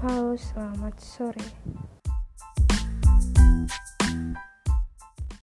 Halo, selamat sore.